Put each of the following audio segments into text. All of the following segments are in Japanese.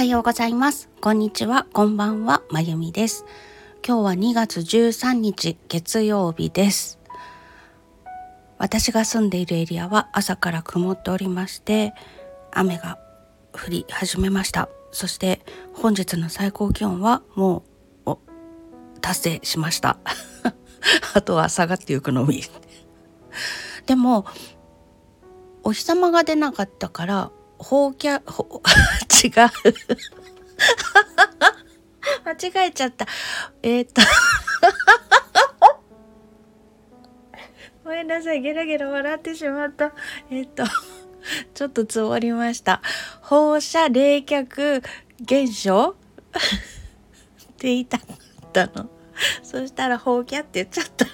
はようございます。こんにちは。こんばんは。まゆみです。今日は2月13日月曜日です。私が住んでいるエリアは朝から曇っておりまして、雨が降り始めました。そして本日の最高気温はもう達成しました。あとは下がっていくのみ。でもお日様が出なかったからほうきゃ、ほ、違う。間違えちゃった。えー、っ とごめんなさい。ゲラゲラ笑ってしまった。えー、っと、ちょっとつぼりました。放射冷却現象？って言いたかったの。そしたら、放キャって言っちゃった。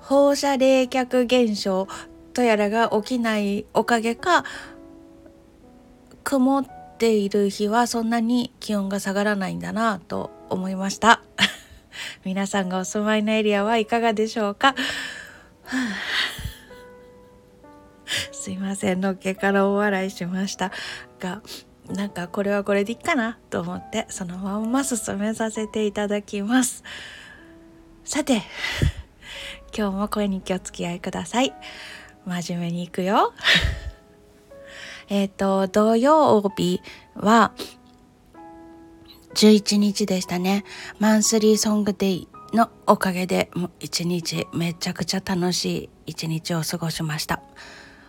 放射冷却現象？とやらが起きないおかげか曇っている日はそんなに気温が下がらないんだなと思いました。皆さんがお住まいのエリアはいかがでしょうか？すいませんのっけからお笑いしました。がなんかこれはこれでいいかなと思ってそのまま進めさせていただきます。さて 今日も声に気を付き合いください。真面目にいくよ。えっと、土曜日は11日でしたね。マンスリーソングデイのおかげで一日めちゃくちゃ楽しい一日を過ごしました。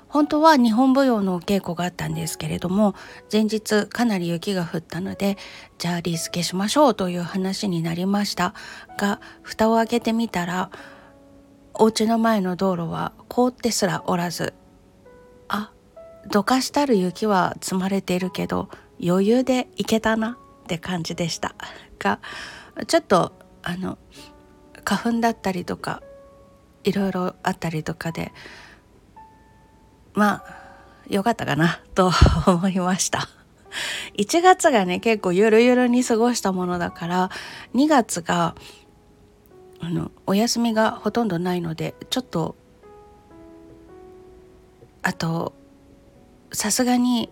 本当は日本舞踊のお稽古があったんですけれども前日かなり雪が降ったのでじゃあリスケしましょうという話になりましたが蓋を開けてみたらお家の前の道路は凍ってすらおらずあどかしたる雪は積まれているけど余裕で行けたなって感じでした。がちょっとあの花粉だったりとかいろいろあったりとかでまあよかったかなと思いました。1月がね結構ゆるゆるに過ごしたものだから2月があのお休みがほとんどないのでちょっとあとさすがに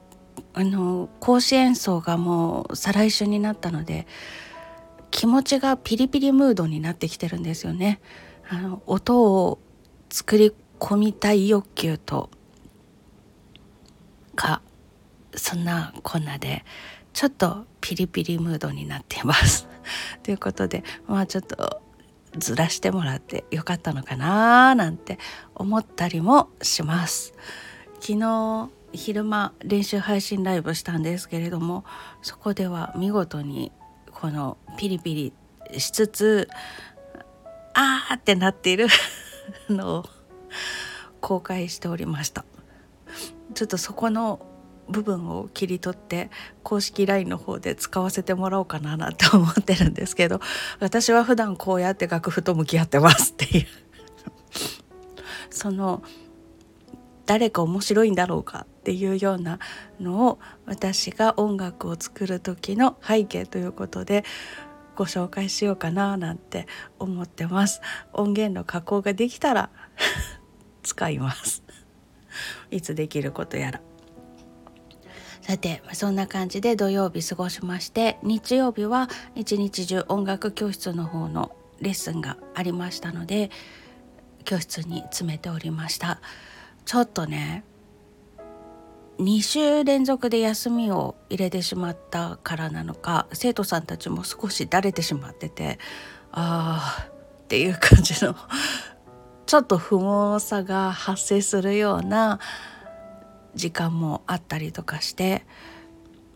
あの甲子園奏がもう再来週になったので気持ちがピリピリムードになってきてるんですよね。あの音を作り込みたい欲求とかそんなこんなでちょっとピリピリムードになっています。ということでまあちょっとずらしてもらってよかったのかななんて思ったりもします。昨日昼間練習配信ライブしたんですけれどもそこでは見事にこのピリピリしつつあーってなっている のを公開しておりました。ちょっとそこの部分を切り取って公式 LINE の方で使わせてもらおうかななんて思ってるんですけど私は普段こうやって楽譜と向き合ってますっていう。その誰か面白いんだろうかっていうようなのを私が音楽を作る時の背景ということでご紹介しようかななんて思ってます。音源の加工ができたら使います。いつできることやら。さてそんな感じで土曜日過ごしまして日曜日は一日中音楽教室の方のレッスンがありましたので教室に詰めておりました。ちょっとね2週連続で休みを入れてしまったからなのか生徒さんたちも少しだれてしまっててああっていう感じのちょっと不毛さが発生するような時間もあったりとかして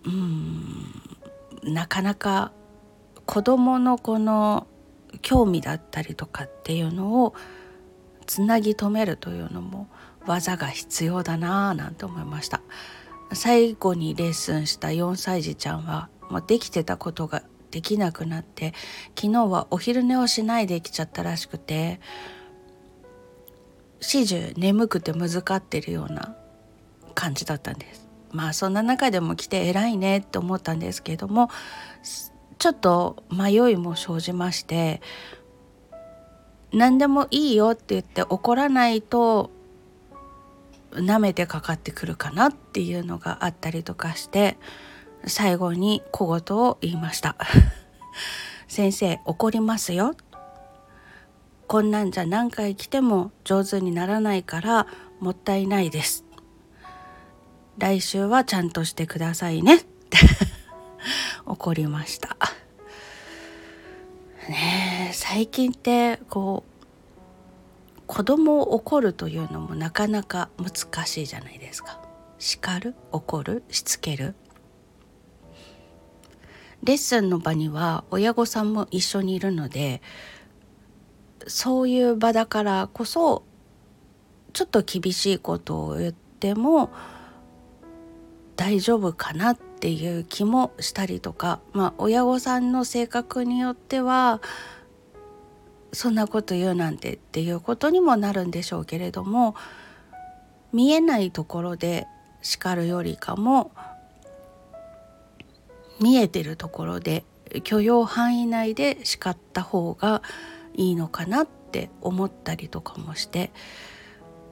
うんなかなか子どものこの興味だったりとかっていうのをつなぎ止めるというのも技が必要だなぁなんて思いました。最後にレッスンした4歳児ちゃんはもうできてたことができなくなって昨日はお昼寝をしないで来ちゃったらしくて始終眠くてむずかってるような感じだったんです。まあそんな中でも来て偉いねって思ったんですけどもちょっと迷いも生じまして何でもいいよって言って怒らないと舐めてかかってくるかなっていうのがあったりとかして最後に小言を言いました。先生怒りますよ。こんなんじゃ何回来ても上手にならないからもったいないです。来週はちゃんとしてくださいね。っ て怒りました。ね最近ってこう子供を怒るというのもなかなか難しいじゃないですか。叱る怒るしつける。レッスンの場には親御さんも一緒にいるのでそういう場だからこそちょっと厳しいことを言っても大丈夫かなっていう気もしたりとかまあ親御さんの性格によってはそんなこと言うなんてっていうことにもなるんでしょうけれども見えないところで叱るよりかも見えてるところで許容範囲内で叱った方がいいのかなって思ったりとかもして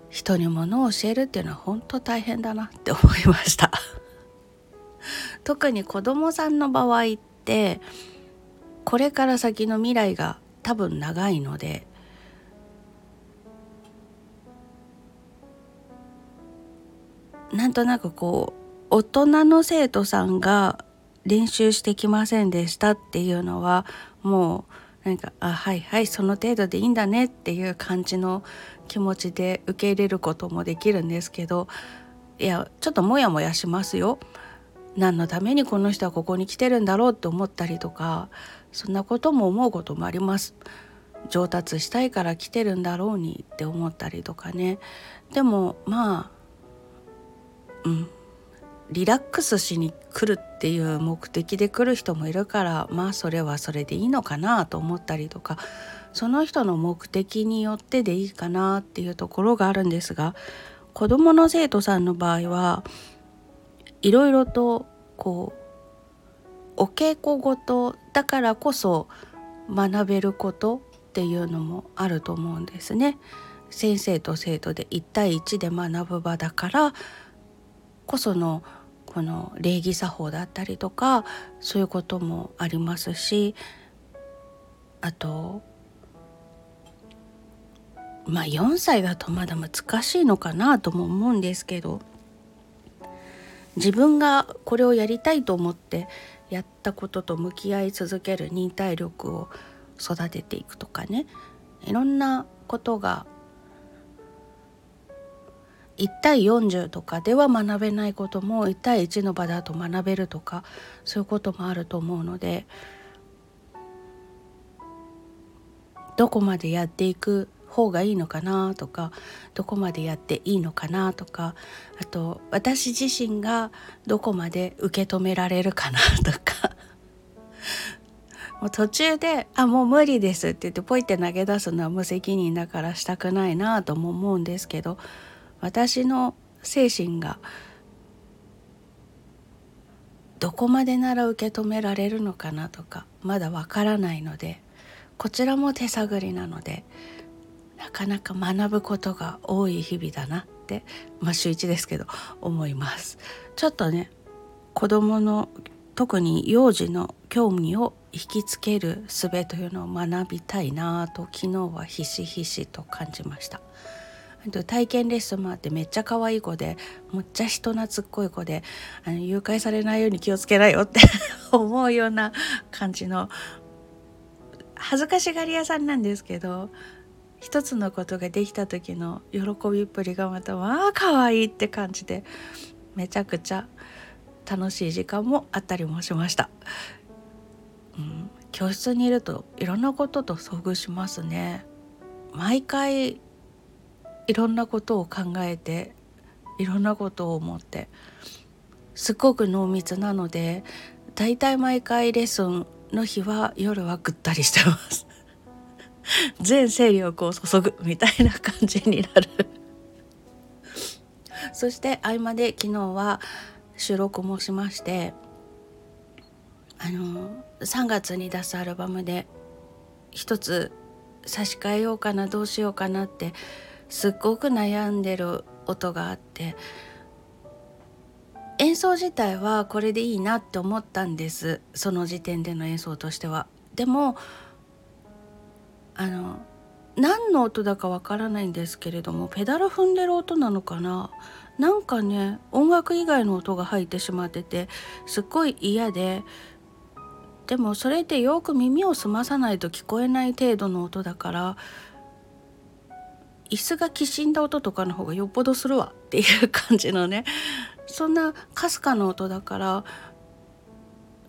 人に物を教えるっていうのは本当大変だなって思いました。特に子供さんの場合ってこれから先の未来が多分長いのでなんとなくこう大人の生徒さんが練習してきませんでしたっていうのはもうなんか「あはいはいその程度でいいんだね」っていう感じの気持ちで受け入れることもできるんですけどいやちょっとモヤモヤしますよ。何のためにこの人はここに来てるんだろうって思ったりとかそんなことも思うこともあります。上達したいから来てるんだろうにって思ったりとかねでもまあうんリラックスしに来るっていう目的で来る人もいるからまあそれはそれでいいのかなと思ったりとかその人の目的によってでいいかなっていうところがあるんですが子どもの生徒さんの場合はいろいろとこうお稽古ごとだからこそ学べることっていうのもあると思うんですね。先生と生徒で1対1で学ぶ場だからこそのこの礼儀作法だったりとかそういうこともありますしあとまあ4歳だとまだ難しいのかなとも思うんですけど自分がこれをやりたいと思ってやったことと向き合い続ける忍耐力を育てていくとかねいろんなことが1対40とかでは学べないことも1対1の場だと学べるとかそういうこともあると思うのでどこまでやっていく方がいいのかなとかどこまでやっていいのかなとかあと私自身がどこまで受け止められるかなとか。もう途中で「あもう無理です」って言ってポイって投げ出すのは無責任だからしたくないなとも思うんですけど私の精神がどこまでなら受け止められるのかなとかまだわからないのでこちらも手探りなのでなかなか学ぶことが多い日々だなってまあ週1ですけど思います。ちょっとね子供の特に幼児の興味を引きつける術というのを学びたいなと昨日はひしひしと感じました。体験レッスンもあってめっちゃ可愛い子でむっちゃ人懐っこい子であの誘拐されないように気をつけなよって 思うような感じの恥ずかしがり屋さんなんですけど一つのことができた時の喜びっぷりがまたまあ可愛いって感じでめちゃくちゃ楽しい時間もあったりもしました、うん、教室にいるといろんなことと遭遇しますね。毎回いろんなことを考えていろんなことを思ってすっごく濃密なのでだいたい毎回レッスンの日は夜はぐったりしてます。全勢力を注ぐみたいな感じになる。そして合間で昨日は収録もしましてあの3月に出すアルバムで一つ差し替えようかなどうしようかなってすっごく悩んでる音があって演奏自体はこれでいいなって思ったんですその時点での演奏としては。でもあの何の音だかわからないんですけれどもペダル踏んでる音なのかななんかね音楽以外の音が入ってしまっててすっごい嫌ででもそれってよく耳を澄まさないと聞こえない程度の音だから椅子がきしんだ音とかの方がよっぽどするわっていう感じのねそんなかすかな音だから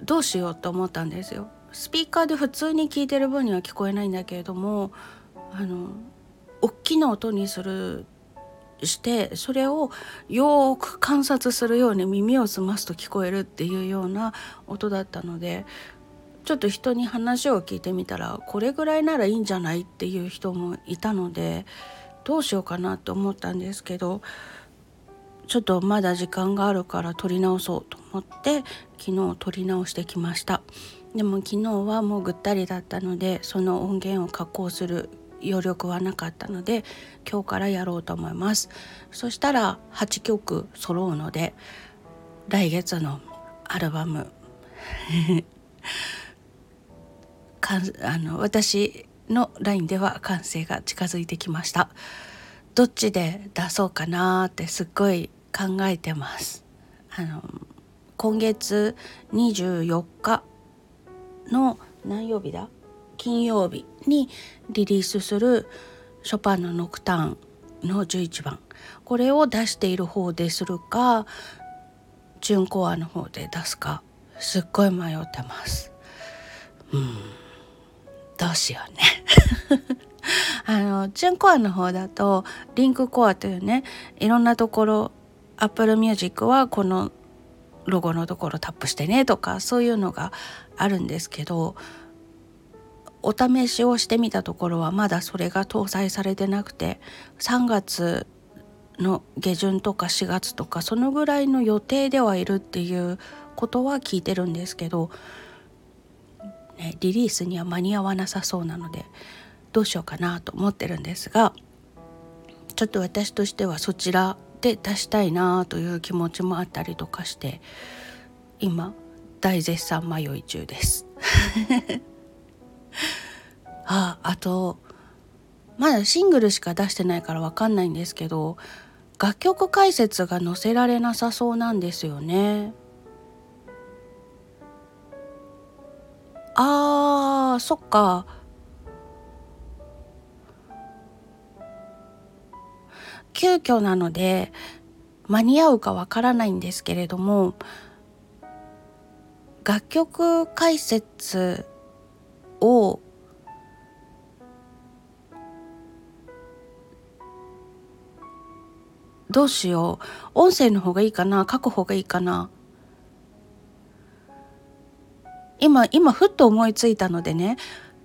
どうしようと思ったんですよ。スピーカーで普通に聞いてる分には聞こえないんだけれどもあの大きな音にするしてそれをよーく観察するように耳を澄ますと聞こえるっていうような音だったのでちょっと人に話を聞いてみたらこれぐらいならいいんじゃないっていう人もいたのでどうしようかなと思ったんですけどちょっとまだ時間があるから撮り直そうと思って昨日撮り直してきました。でも昨日はもうぐったりだったのでその音源を加工する余力はなかったので今日からやろうと思います。そしたら8曲揃うので来月のアルバム かあの私の LINE では完成が近づいてきました。どっちで出そうかなってすっごい考えてます。あの今月24日の何曜日だ？金曜日にリリースするショパンのノクターンの11番。これを出している方でするか純コアの方で出すかすっごい迷ってます。うん。どうしようね。あの純コアの方だとリンクコアというねいろんなところ Apple Music はこのロゴのところタップしてねとかそういうのがあるんですけどお試しをしてみたところはまだそれが搭載されてなくて3月の下旬とか4月とかそのぐらいの予定ではいるっていうことは聞いてるんですけど、ね、リリースには間に合わなさそうなのでどうしようかなと思ってるんですがちょっと私としてはそちらで出したいなという気持ちもあったりとかして今大絶賛迷い中です ああとまだシングルしか出してないから分かんないんですけど楽曲解説が載せられなさそうなんですよね。あーそっか。急遽なので間に合うかわからないんですけれども楽曲解説をどうしよう。音声の方がいいかな書く方がいいかな。今今ふっと思いついたのでね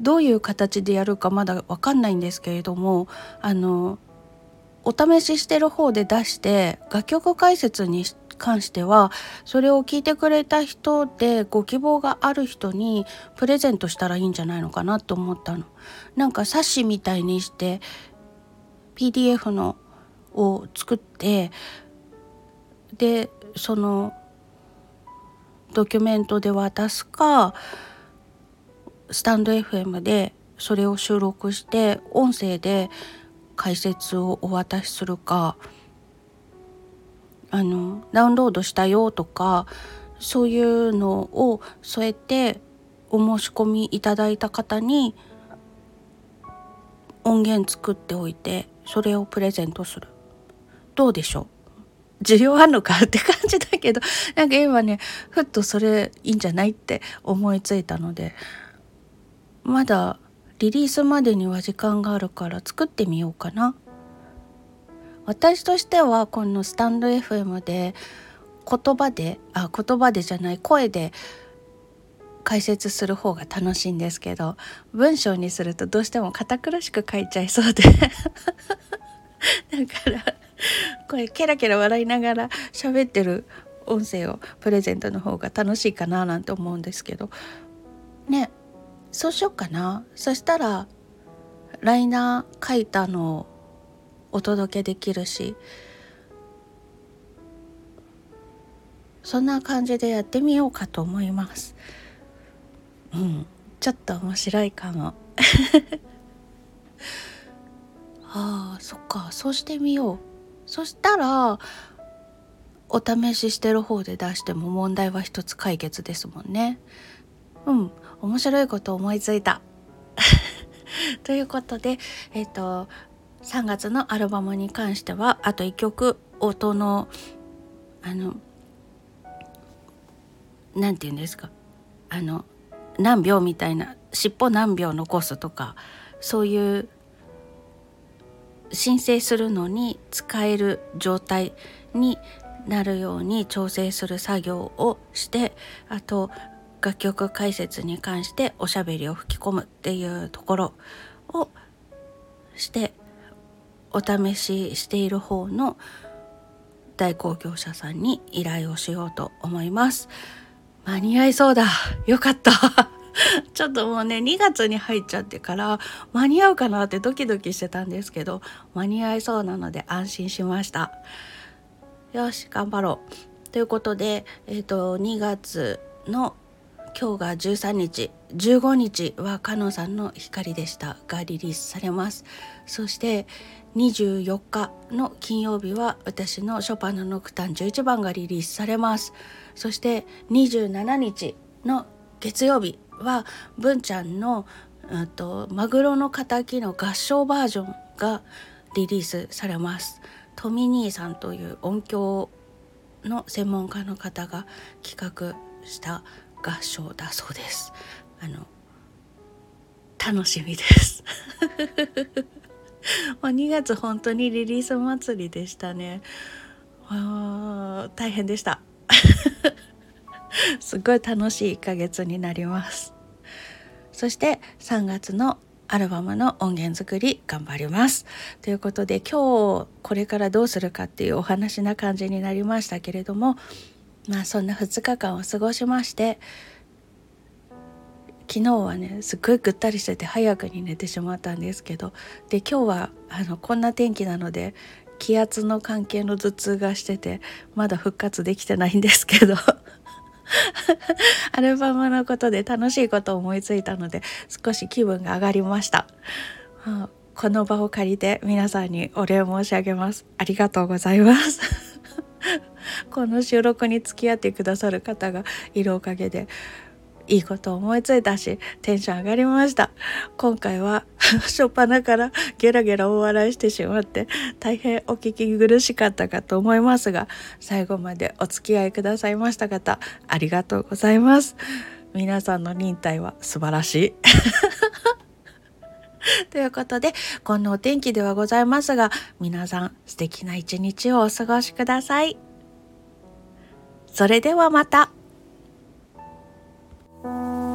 どういう形でやるかまだ分かんないんですけれどもあのお試ししてる方で出して楽曲解説に関してはそれを聞いてくれた人でご希望がある人にプレゼントしたらいいんじゃないのかなと思ったの。なんか冊子みたいにして PDF のを作ってでそのドキュメントで渡すかスタンド FM でそれを収録して音声で解説をお渡しするかあのダウンロードしたよとかそういうのを添えてお申し込みいただいた方に音源作っておいてそれをプレゼントする。どうでしょう？需要あるのかって感じだけど なんか今ねふっとそれいいんじゃないって思いついたのでまだリリースまでには時間があるから作ってみようかな。私としてはこのスタンド FM で言葉であ言葉でじゃない声で解説する方が楽しいんですけど文章にするとどうしても堅苦しく書いちゃいそうで。だから これケラケラ笑いながら喋ってる音声をプレゼントの方が楽しいかななんて思うんですけど。ねそうしよっかな。そしたらライナー書いたのをお届けできるしそんな感じでやってみようかと思います。うんちょっと面白いかも。ああそっかそうしてみよう。そしたらお試ししてる方で出しても問題は一つ解決ですもんね。うん面白いこと思いついた。ということでえっ、ー、と3月のアルバムに関してはあと1曲音のあの何て言うんですか。あの何秒みたいな尻尾何秒残すとかそういう申請するのに使える状態になるように調整する作業をしてあと楽曲解説に関しておしゃべりを吹き込むっていうところをしてお試ししている方の代行業者さんに依頼をしようと思います。間に合いそうだ。よかった。ちょっともうね2月に入っちゃってから間に合うかなってドキドキしてたんですけど間に合いそうなので安心しました。よし頑張ろう。ということでえっ、ー、と2月の今日が13日15日はかのさんの光でした。がリリースされます。そして24日の金曜日は私のショパンのノクタン11番がリリースされます。そして27日の月曜日は文ちゃんの、うんと、マグロの敵の合唱バージョンがリリースされます。トミ兄さんという音響の専門家の方が企画した合唱だそうです。あの楽しみです。もう2月本当にリリース祭りでしたね。大変でした。すごい楽しい1ヶ月になります。そして3月のアルバムの音源作り頑張ります。ということで今日これからどうするかっていうお話な感じになりましたけれどもまあそんな2日間を過ごしまして昨日はねすっごいぐったりしてて早くに寝てしまったんですけどで今日はあのこんな天気なので気圧の関係の頭痛がしててまだ復活できてないんですけど。アルバムのことで楽しいことを思いついたので少し気分が上がりました、この場を借りて皆さんにお礼申し上げます。ありがとうございます。この収録に付き合ってくださる方がいるおかげでいいこと思いついたしテンション上がりました。今回は 初っ端からゲラゲラ大笑いしてしまって大変お聞き苦しかったかと思いますが最後までお付き合いくださいました方ありがとうございます。皆さんの忍耐は素晴らしい。ということでこんなお天気ではございますが皆さん素敵な一日をお過ごしください。それではまた。Música